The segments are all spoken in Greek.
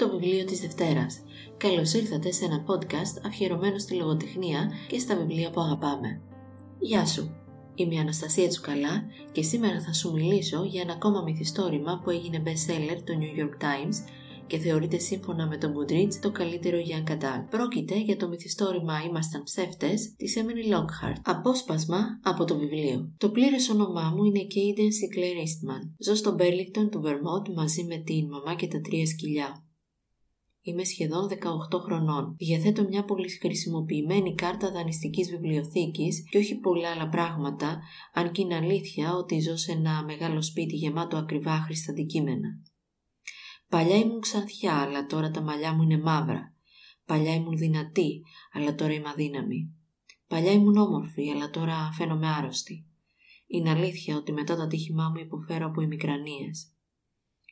το βιβλίο της Δευτέρας. Καλώς ήρθατε σε ένα podcast αφιερωμένο στη λογοτεχνία και στα βιβλία που αγαπάμε. Γεια σου! Είμαι η Αναστασία Τσουκαλά και σήμερα θα σου μιλήσω για ένα ακόμα μυθιστόρημα που έγινε best seller του New York Times και θεωρείται σύμφωνα με τον Goodreads το καλύτερο για Adult. Πρόκειται για το μυθιστόρημα «Ήμασταν ψεύτες» της Emily Lockhart. Απόσπασμα από το βιβλίο. Το πλήρες όνομά μου είναι Caden Sinclair Eastman. Ζω στο Burlington του Vermont μαζί με την μαμά και τα τρία σκυλιά. Είμαι σχεδόν 18 χρονών. Διαθέτω μια πολύ χρησιμοποιημένη κάρτα δανειστικής βιβλιοθήκης και όχι πολλά άλλα πράγματα, αν και είναι αλήθεια ότι ζω σε ένα μεγάλο σπίτι γεμάτο ακριβά χρήστα αντικείμενα. Παλιά ήμουν ξανθιά, αλλά τώρα τα μαλλιά μου είναι μαύρα. Παλιά ήμουν δυνατή, αλλά τώρα είμαι αδύναμη. Παλιά ήμουν όμορφη, αλλά τώρα φαίνομαι άρρωστη. Είναι αλήθεια ότι μετά το ατύχημά μου υποφέρω από ημικρανίες.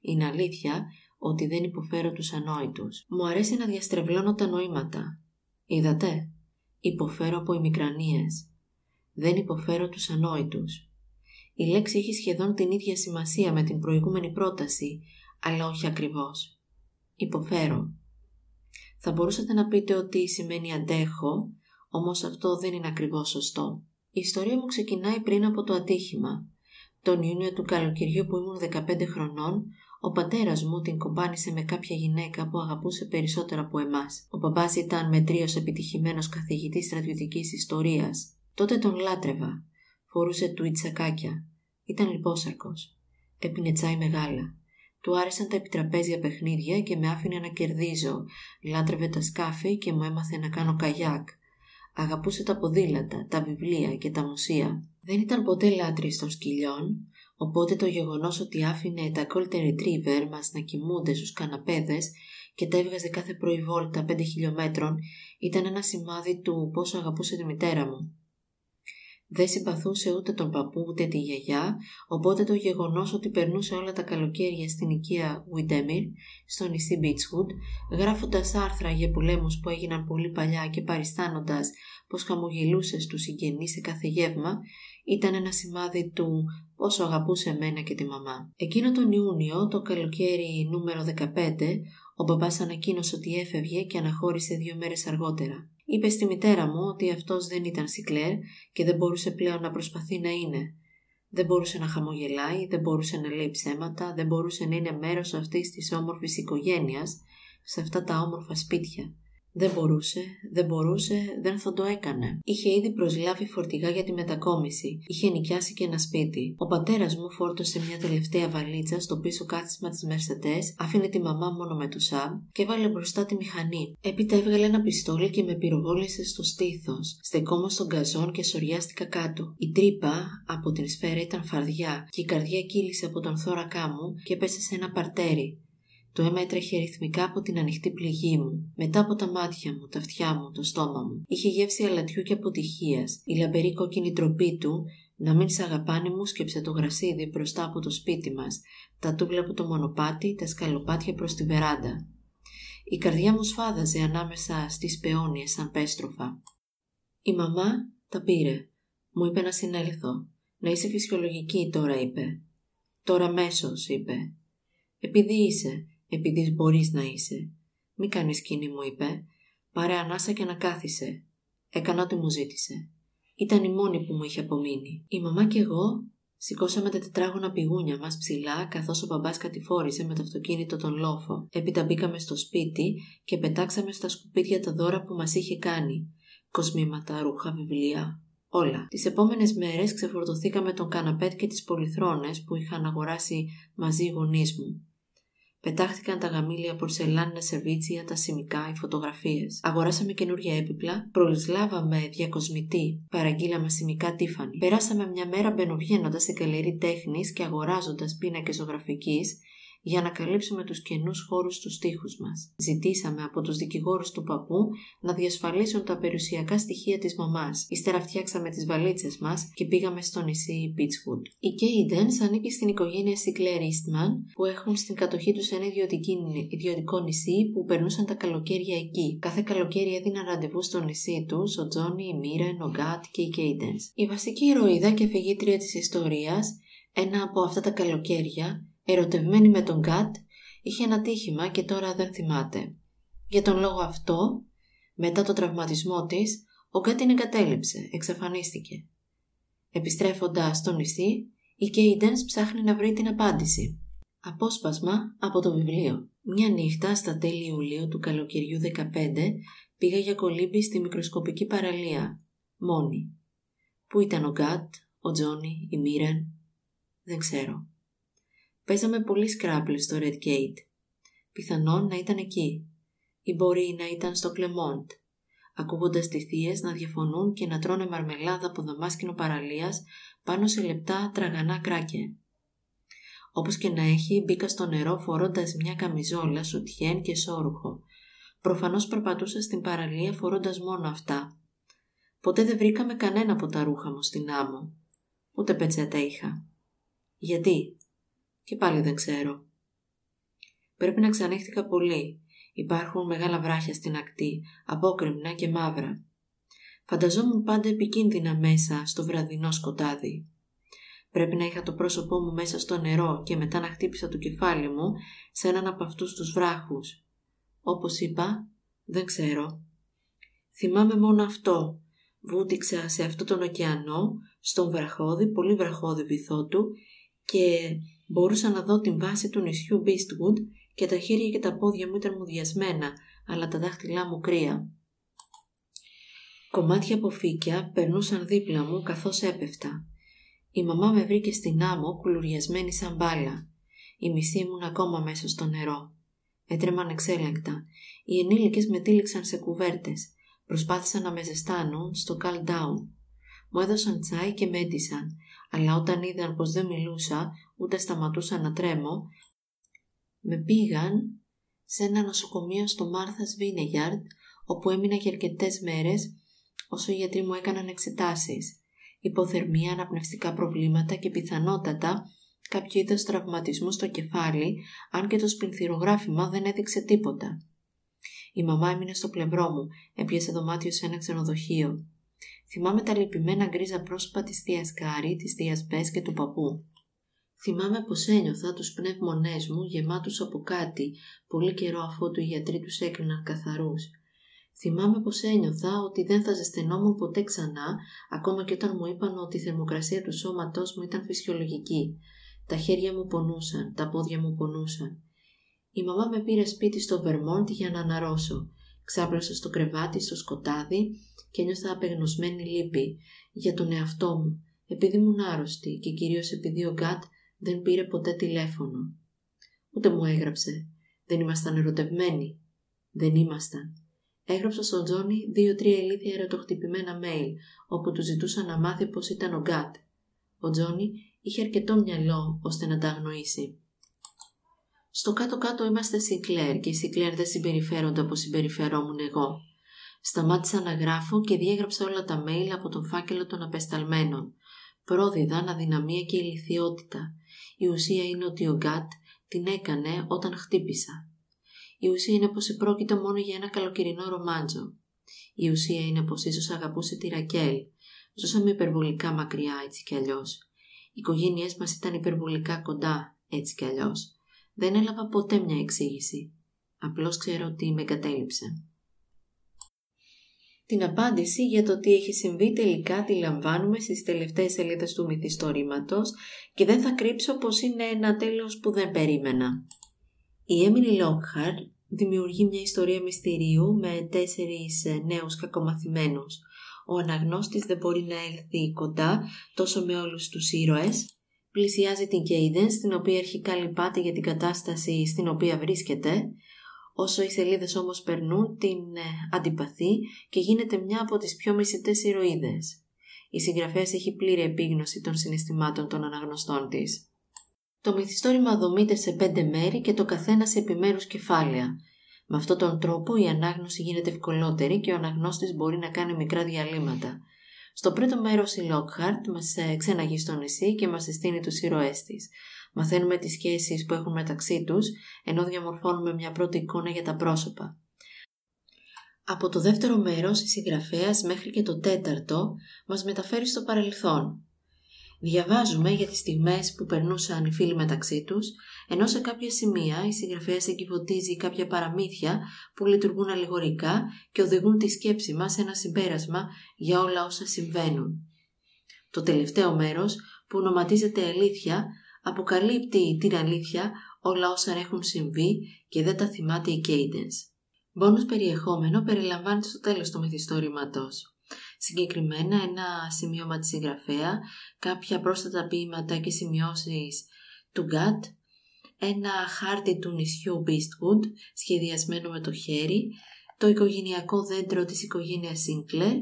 Είναι αλήθεια ότι δεν υποφέρω τους ανόητους. Μου αρέσει να διαστρεβλώνω τα νοήματα. Είδατε, υποφέρω από ημικρανίες. Δεν υποφέρω τους ανόητους. Η λέξη έχει σχεδόν την ίδια σημασία με την προηγούμενη πρόταση, αλλά όχι ακριβώς. Υποφέρω. Θα μπορούσατε να πείτε ότι σημαίνει αντέχω, όμως αυτό δεν είναι ακριβώς σωστό. Η ιστορία μου ξεκινάει πριν από το ατύχημα. Τον Ιούνιο του καλοκαιριού που ήμουν 15 χρονών, ο πατέρας μου την κομπάνισε με κάποια γυναίκα που αγαπούσε περισσότερο από εμάς. Ο παπάς ήταν μετρίος επιτυχημένος καθηγητής στρατιωτικής ιστορίας. Τότε τον λάτρευα. Φορούσε του ιτσακάκια. Ήταν λιπόσαρκος. Έπινε τσάι μεγάλα. Του άρεσαν τα επιτραπέζια παιχνίδια και με άφηνε να κερδίζω. Λάτρευε τα σκάφη και μου έμαθε να κάνω καγιάκ. Αγαπούσε τα ποδήλατα, τα βιβλία και τα μουσεία. Δεν ήταν ποτέ λάτρης των σκυλιών, οπότε το γεγονός ότι άφηνε τα Golden Retriever μας να κοιμούνται στους καναπέδες και τα έβγαζε κάθε πρωί βόλτα 5 χιλιόμετρων ήταν ένα σημάδι του πόσο αγαπούσε τη μητέρα μου. Δεν συμπαθούσε ούτε τον παππού ούτε τη γιαγιά, οπότε το γεγονός ότι περνούσε όλα τα καλοκαίρια στην οικία Βουιντέμιρ, στο νησί Beachwood, γράφοντας άρθρα για πολέμους που έγιναν πολύ παλιά και παριστάνοντας πως χαμογελούσε στους συγγενείς σε κάθε γεύμα, ήταν ένα σημάδι του πόσο αγαπούσε εμένα και τη μαμά. Εκείνο τον Ιούνιο, το καλοκαίρι νούμερο 15, ο μπαμπάς ανακοίνωσε ότι έφευγε και αναχώρησε δύο μέρες αργότερα. Είπε στη μητέρα μου ότι αυτός δεν ήταν Σικλέρ και δεν μπορούσε πλέον να προσπαθεί να είναι. Δεν μπορούσε να χαμογελάει, δεν μπορούσε να λέει ψέματα, δεν μπορούσε να είναι μέρος αυτής της όμορφης οικογένειας σε αυτά τα όμορφα σπίτια. Δεν μπορούσε, δεν μπορούσε, δεν θα το έκανε. Είχε ήδη προσλάβει φορτηγά για τη μετακόμιση. Είχε νοικιάσει και ένα σπίτι. Ο πατέρας μου φόρτωσε μια τελευταία βαλίτσα στο πίσω κάθισμα της Mercedes, άφηνε τη μαμά μόνο με το Σαμ και έβαλε μπροστά τη μηχανή. Έπειτα έβγαλε ένα πιστόλι και με πυροβόλησε στο στήθος. Στεκόμω στον καζόν και σοριάστηκα κάτω. Η τρύπα από την σφαίρα ήταν φαρδιά και η καρδιά κύλησε από τον θώρακά μου και πέσε σε ένα παρτέρι. Το αίμα έτρεχε ρυθμικά από την ανοιχτή πληγή μου, μετά από τα μάτια μου, τα αυτιά μου, το στόμα μου. Είχε γεύση αλατιού και αποτυχίας. Η λαμπερή κόκκινη τροπή του να μην σ' αγαπάνε μου σκέψε το γρασίδι μπροστά από το σπίτι μας, τα τούβλα από το μονοπάτι, τα σκαλοπάτια προς τη βεράντα. Η καρδιά μου σφάδαζε ανάμεσα στις πεόνιες σαν πέστροφα. Η μαμά τα πήρε. Μου είπε να συνέλθω. Να είσαι φυσιολογική τώρα, είπε. Τώρα μέσος, είπε. Επειδή είσαι, επειδή μπορείς να είσαι. Μη κάνεις σκηνή μου είπε. Πάρε ανάσα και να κάθισε. Έκανα ό,τι μου ζήτησε. Ήταν η μόνη που μου είχε απομείνει. Η μαμά και εγώ σηκώσαμε τα τετράγωνα πηγούνια μας ψηλά καθώς ο μπαμπάς κατηφόρησε με το αυτοκίνητο τον λόφο. Έπειτα μπήκαμε στο σπίτι και πετάξαμε στα σκουπίδια τα δώρα που μας είχε κάνει. Κοσμήματα, ρούχα, βιβλία, όλα. Τις επόμενες μέρες ξεφορτωθήκαμε τον καναπέτ και τις πολυθρόνες που είχαν αγοράσει μαζί οι γονείς μου. Πετάχτηκαν τα γαμήλια πορσελάνινα σερβίτσια, τα σημικά, οι φωτογραφίες. Αγοράσαμε καινούργια έπιπλα, προσλάβαμε διακοσμητή, παραγγείλαμε σημικά τύφανη. Περάσαμε μια μέρα μπαινοβγαίνοντας σε καλερί τέχνης και αγοράζοντας πίνακες ζωγραφικής για να καλύψουμε τους κενούς χώρους στους στίχους μας. Ζητήσαμε από τους δικηγόρους του παππού να διασφαλίσουν τα περιουσιακά στοιχεία της μαμάς. Ύστερα φτιάξαμε τις βαλίτσες μας και πήγαμε στο νησί Beachwood. Η Cadence ανήκει στην οικογένεια Sinclair Eastman που έχουν στην κατοχή τους ένα ιδιωτικό νησί που περνούσαν τα καλοκαίρια εκεί. Κάθε καλοκαίρι έδιναν ραντεβού στο νησί τους ο Τζόνι, η Μίρεν, ο Γκάτ και η Cadence. Η βασική ηρωίδα και αφηγήτρια της ιστορίας ένα από αυτά τα καλοκαίρια ερωτευμένη με τον Γκάτ, είχε ένα τύχημα και τώρα δεν θυμάται. Για τον λόγο αυτό, μετά το τραυματισμό της, ο Γκάτ την εγκατέλειψε, εξαφανίστηκε. Επιστρέφοντας στο νησί, η Κέιντενς ψάχνει να βρει την απάντηση. Απόσπασμα από το βιβλίο. Μια νύχτα στα τέλη Ιουλίου του καλοκαιριού 15 πήγα για κολύμπη στη μικροσκοπική παραλία. Μόνη. Πού ήταν ο Γκάτ, ο Τζόνι, η Μίρεν. Δεν ξέρω. Παίζαμε πολύ σκράπλε στο Red Gate. Πιθανόν να ήταν εκεί. Ή μπορεί να ήταν στο Κλεμόντ. Ακούγοντας τις θείες να διαφωνούν και να τρώνε μαρμελάδα από δαμάσκηνο παραλίας πάνω σε λεπτά τραγανά κράκε. Όπως και να έχει, μπήκα στο νερό φορώντας μια καμιζόλα, σουτιέν και σόρουχο. Προφανώς περπατούσα στην παραλία φορώντας μόνο αυτά. Ποτέ δεν βρήκαμε κανένα από τα ρούχα μου στην άμμο. Ούτε πετσέτα είχα. Γιατί; Και πάλι δεν ξέρω. Πρέπει να ξανέχτηκα πολύ. Υπάρχουν μεγάλα βράχια στην ακτή, απόκρημνα και μαύρα. Φανταζόμουν πάντα επικίνδυνα μέσα στο βραδινό σκοτάδι. Πρέπει να είχα το πρόσωπό μου μέσα στο νερό και μετά να χτύπησα το κεφάλι μου σε έναν από αυτούς τους βράχους. Όπως είπα, δεν ξέρω. Θυμάμαι μόνο αυτό. Βούτυξα σε αυτό τον ωκεανό, στον βραχώδη, πολύ βραχώδη βυθό του και μπορούσα να δω την βάση του νησιού Beastwood και τα χέρια και τα πόδια μου ήταν μουδιασμένα, αλλά τα δάχτυλά μου κρύα. Κομμάτια από φύκια περνούσαν δίπλα μου καθώς έπεφτα. Η μαμά με βρήκε στην άμμο κουλουριασμένη σαν μπάλα. Η μισή ήμουν ακόμα μέσα στο νερό. Έτρεμαν εξέλεγκτα. Οι ενήλικες με τύλιξαν σε κουβέρτες. Προσπάθησαν να με ζεστάνουν στο calm down. Μου έδωσαν τσάι και με έντυσαν, αλλά όταν είδαν πως δεν μιλούσα, ούτε σταματούσα να τρέμω, με πήγαν σε ένα νοσοκομείο στο Μάρθας Βίνεγιαρντ, όπου έμεινα για αρκετές μέρες, όσο οι γιατροί μου έκαναν εξετάσεις υποθερμία, αναπνευστικά προβλήματα και πιθανότατα κάποιο είδος τραυματισμού στο κεφάλι, αν και το σπινθυρογράφημα δεν έδειξε τίποτα. Η μαμά έμεινε στο πλευρό μου, έπιασε δωμάτιο σε ένα ξενοδοχείο. Θυμάμαι τα λυπημένα γκρίζα πρόσωπα της θείας Κάρη, της θείας Μπες και του παππού. Θυμάμαι πως ένιωθα τους πνεύμονές μου γεμάτους από κάτι, πολύ καιρό αφού οι γιατροί τους έκριναν καθαρούς. Θυμάμαι πως ένιωθα ότι δεν θα ζεσθενόμουν ποτέ ξανά, ακόμα και όταν μου είπαν ότι η θερμοκρασία του σώματός μου ήταν φυσιολογική. Τα χέρια μου πονούσαν, τα πόδια μου πονούσαν. Η μαμά με πήρε σπίτι στο Βερμόντ για να αναρώσω. Ξάπλωσα στο κρεβάτι, στο σκοτάδι και ένιωθα απεγνωσμένη λύπη για τον εαυτό μου, επειδή ήμουν άρρωστη και κυρίως επειδή ο Γκάτ δεν πήρε ποτέ τηλέφωνο. Ούτε μου έγραψε. Δεν ήμασταν ερωτευμένοι. Δεν ήμασταν. Έγραψα στον Τζόνι δύο-τρία ηλίθια ερωτοχτυπημένα mail, όπου του ζητούσα να μάθει πώς ήταν ο Γκάτ. Ο Τζόνι είχε αρκετό μυαλό ώστε να τα αγνοήσει. Στο κάτω-κάτω είμαστε Σικλέρ και οι Σικλέρ δεν συμπεριφέρονται όπως συμπεριφερόμουν εγώ. Σταμάτησα να γράφω και διέγραψα όλα τα mail από τον φάκελο των απεσταλμένων. Πρόδιδαν αδυναμία και ηλικιότητα. Η ουσία είναι ότι ο Γκάτ την έκανε όταν χτύπησα. Η ουσία είναι πως επρόκειτο μόνο για ένα καλοκαιρινό ρομάντζο. Η ουσία είναι πως ίσως αγαπούσε τη Ρακέλ. Ζούσαμε υπερβολικά μακριά έτσι κι αλλιώς. Οι οικογένειές μας ήταν υπερβολικά κοντά έτσι κι αλλιώς. Δεν έλαβα ποτέ μια εξήγηση. Απλώς ξέρω ότι με κατέληψε. Την απάντηση για το τι έχει συμβεί τελικά τη λαμβάνουμε στις τελευταίες σελίδες του μυθιστορήματος και δεν θα κρύψω πως είναι ένα τέλος που δεν περίμενα. Η Έμιλι Λόκχαρτ δημιουργεί μια ιστορία μυστηρίου με τέσσερις ε, νέους κακομαθημένους. Ο αναγνώστης δεν μπορεί να έλθει κοντά τόσο με όλους τους ήρωες. Πλησιάζει την Κέιντενς, στην οποία αρχικά λυπάται για την κατάσταση στην οποία βρίσκεται. Όσο οι σελίδες όμως περνούν, την ε, αντιπαθεί και γίνεται μια από τις πιο μισητές ηρωίδες. Η συγγραφέας έχει πλήρη επίγνωση των συναισθημάτων των αναγνωστών της. Το μυθιστόρημα δομείται σε πέντε μέρη και το καθένα σε επιμέρους κεφάλαια. Με αυτόν τον τρόπο η ανάγνωση γίνεται ευκολότερη και ο αναγνώστης μπορεί να κάνει μικρά διαλύματα. Στο πρώτο μέρος η Lockhart μας ε, ξέναγει στο νησί και μας συστήνει τους ήρωές της. Μαθαίνουμε τις σχέσεις που έχουν μεταξύ τους, ενώ διαμορφώνουμε μια πρώτη εικόνα για τα πρόσωπα. Από το δεύτερο μέρος η συγγραφέας μέχρι και το τέταρτο μας μεταφέρει στο παρελθόν. Διαβάζουμε για τις στιγμές που περνούσαν οι φίλοι μεταξύ τους, ενώ σε κάποια σημεία η συγγραφέας εγκυβωτίζει κάποια παραμύθια που λειτουργούν αλληγορικά και οδηγούν τη σκέψη μας σε ένα συμπέρασμα για όλα όσα συμβαίνουν. Το τελευταίο μέρος, που ονοματίζεται αλήθεια, αποκαλύπτει την αλήθεια όλα όσα έχουν συμβεί και δεν τα θυμάται η Cadence. Μπόνους περιεχόμενο περιλαμβάνεται στο τέλος του μυθιστόρηματος. Συγκεκριμένα ένα σημείωμα της συγγραφέα, κάποια πρόσθετα ποίηματα και σημειώσεις του Γκάτ, ένα χάρτη του νησιού Beastwood σχεδιασμένο με το χέρι, το οικογενειακό δέντρο της οικογένειας Sinclair,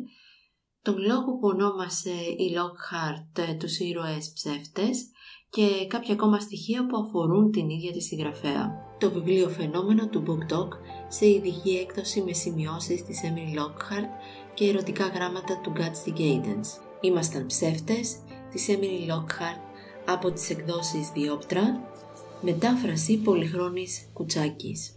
τον λόγο που ονόμασε η Lockhart τους ήρωες ψεύτες και κάποια ακόμα στοιχεία που αφορούν την ίδια τη συγγραφέα. Το βιβλίο φαινόμενο του Book Talk σε ειδική έκδοση με σημειώσεις της Emily Lockhart και ερωτικά γράμματα του Gatsby Gadens. Ήμασταν ψεύτες της Emily Lockhart από τις εκδόσεις Διόπτρα, μετάφραση Πολυχρόνης Κουτσάκης.